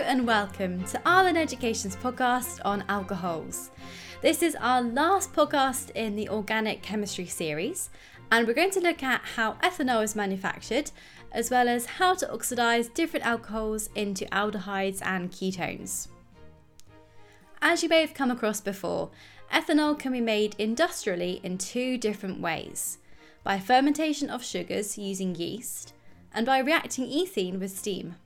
and welcome to Arlen Education's podcast on alcohols. This is our last podcast in the organic chemistry series, and we're going to look at how ethanol is manufactured, as well as how to oxidize different alcohols into aldehydes and ketones. As you may have come across before, ethanol can be made industrially in two different ways by fermentation of sugars using yeast, and by reacting ethene with steam.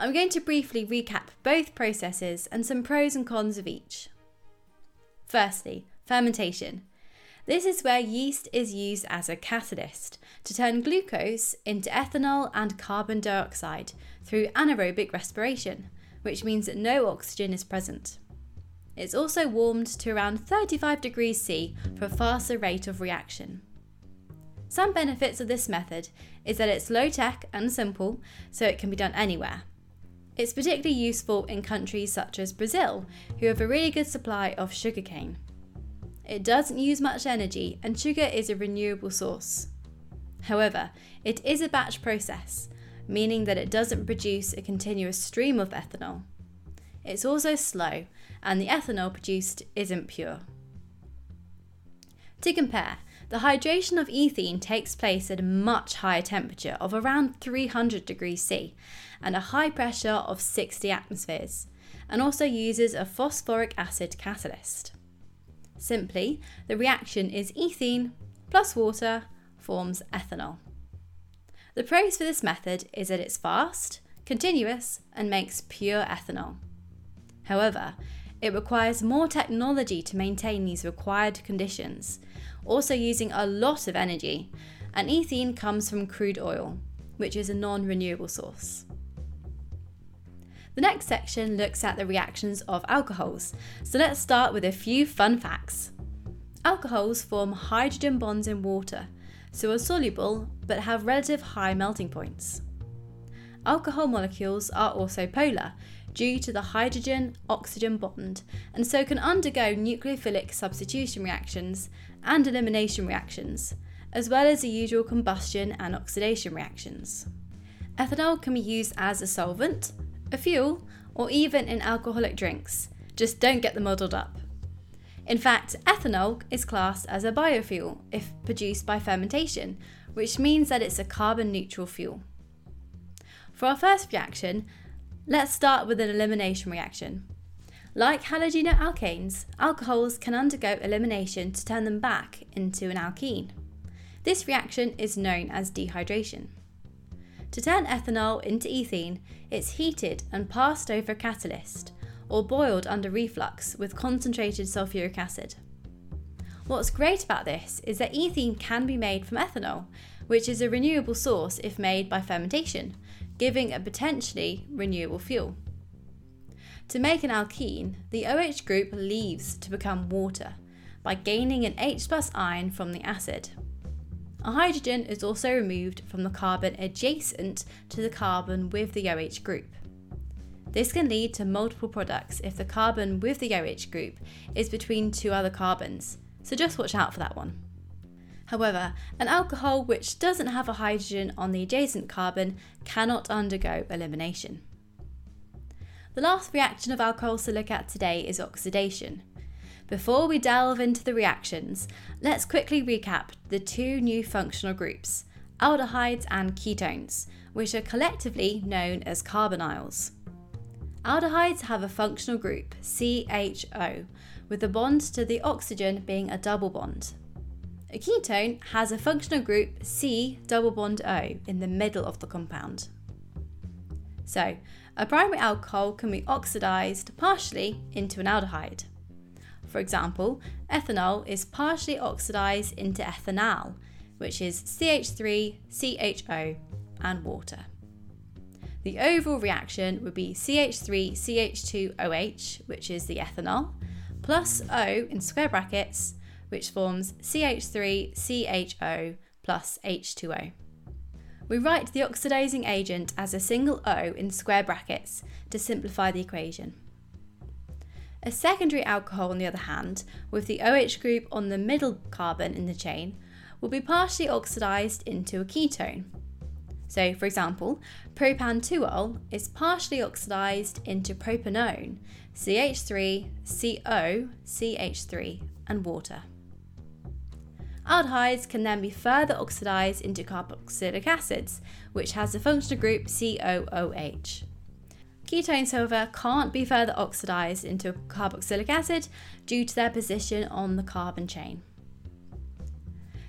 I'm going to briefly recap both processes and some pros and cons of each. Firstly, fermentation. This is where yeast is used as a catalyst to turn glucose into ethanol and carbon dioxide through anaerobic respiration, which means that no oxygen is present. It's also warmed to around 35 degrees C for a faster rate of reaction. Some benefits of this method is that it's low tech and simple, so it can be done anywhere. It's particularly useful in countries such as Brazil, who have a really good supply of sugarcane. It doesn't use much energy, and sugar is a renewable source. However, it is a batch process, meaning that it doesn't produce a continuous stream of ethanol. It's also slow, and the ethanol produced isn't pure. To compare, the hydration of ethene takes place at a much higher temperature of around 300 degrees C and a high pressure of 60 atmospheres, and also uses a phosphoric acid catalyst. Simply, the reaction is ethene plus water forms ethanol. The pros for this method is that it's fast, continuous, and makes pure ethanol. However, it requires more technology to maintain these required conditions, also using a lot of energy, and ethene comes from crude oil, which is a non renewable source. The next section looks at the reactions of alcohols, so let's start with a few fun facts. Alcohols form hydrogen bonds in water, so are soluble but have relative high melting points. Alcohol molecules are also polar due to the hydrogen oxygen bond and so can undergo nucleophilic substitution reactions and elimination reactions, as well as the usual combustion and oxidation reactions. Ethanol can be used as a solvent, a fuel, or even in alcoholic drinks. Just don't get them muddled up. In fact, ethanol is classed as a biofuel if produced by fermentation, which means that it's a carbon neutral fuel. For our first reaction, let's start with an elimination reaction. Like halogenoalkanes, alcohols can undergo elimination to turn them back into an alkene. This reaction is known as dehydration. To turn ethanol into ethene, it's heated and passed over a catalyst, or boiled under reflux with concentrated sulfuric acid. What's great about this is that ethene can be made from ethanol, which is a renewable source if made by fermentation, giving a potentially renewable fuel. To make an alkene, the OH group leaves to become water by gaining an H plus ion from the acid. A hydrogen is also removed from the carbon adjacent to the carbon with the OH group. This can lead to multiple products if the carbon with the OH group is between two other carbons, so just watch out for that one. However, an alcohol which doesn't have a hydrogen on the adjacent carbon cannot undergo elimination. The last reaction of alcohols to look at today is oxidation. Before we delve into the reactions, let's quickly recap the two new functional groups, aldehydes and ketones, which are collectively known as carbonyls. Aldehydes have a functional group, CHO, with the bond to the oxygen being a double bond. A ketone has a functional group C double bond O in the middle of the compound. So, a primary alcohol can be oxidized partially into an aldehyde. For example, ethanol is partially oxidized into ethanal, which is CH3, CHO, and water. The overall reaction would be CH3, CH2OH, which is the ethanol, plus O in square brackets, which forms CH3, CHO plus H2O. We write the oxidizing agent as a single O in square brackets to simplify the equation. A secondary alcohol, on the other hand, with the OH group on the middle carbon in the chain, will be partially oxidized into a ketone. So, for example, propan is partially oxidized into propanone, CH3, CO, CH3, and water. Aldehydes can then be further oxidized into carboxylic acids, which has the functional group COOH. Ketones, however, can't be further oxidized into a carboxylic acid due to their position on the carbon chain.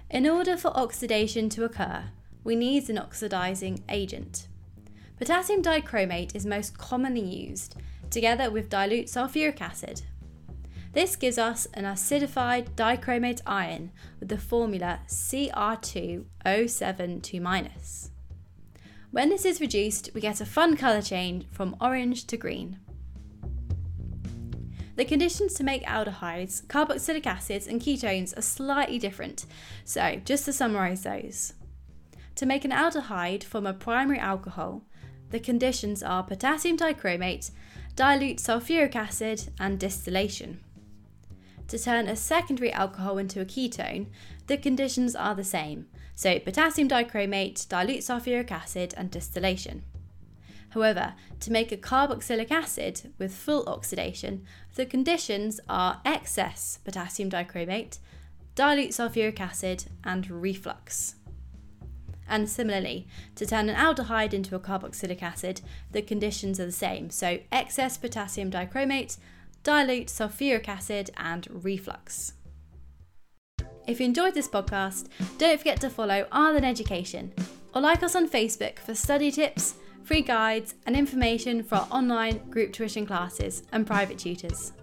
In order for oxidation to occur, we need an oxidizing agent. Potassium dichromate is most commonly used, together with dilute sulfuric acid. This gives us an acidified dichromate ion with the formula Cr2O72-. When this is reduced, we get a fun colour change from orange to green. The conditions to make aldehydes, carboxylic acids, and ketones are slightly different, so just to summarise those. To make an aldehyde from a primary alcohol, the conditions are potassium dichromate, dilute sulfuric acid, and distillation. To turn a secondary alcohol into a ketone, the conditions are the same, so potassium dichromate, dilute sulfuric acid, and distillation. However, to make a carboxylic acid with full oxidation, the conditions are excess potassium dichromate, dilute sulfuric acid, and reflux. And similarly, to turn an aldehyde into a carboxylic acid, the conditions are the same. So, excess potassium dichromate, dilute sulfuric acid, and reflux. If you enjoyed this podcast, don't forget to follow Arlen Education or like us on Facebook for study tips, free guides, and information for our online group tuition classes and private tutors.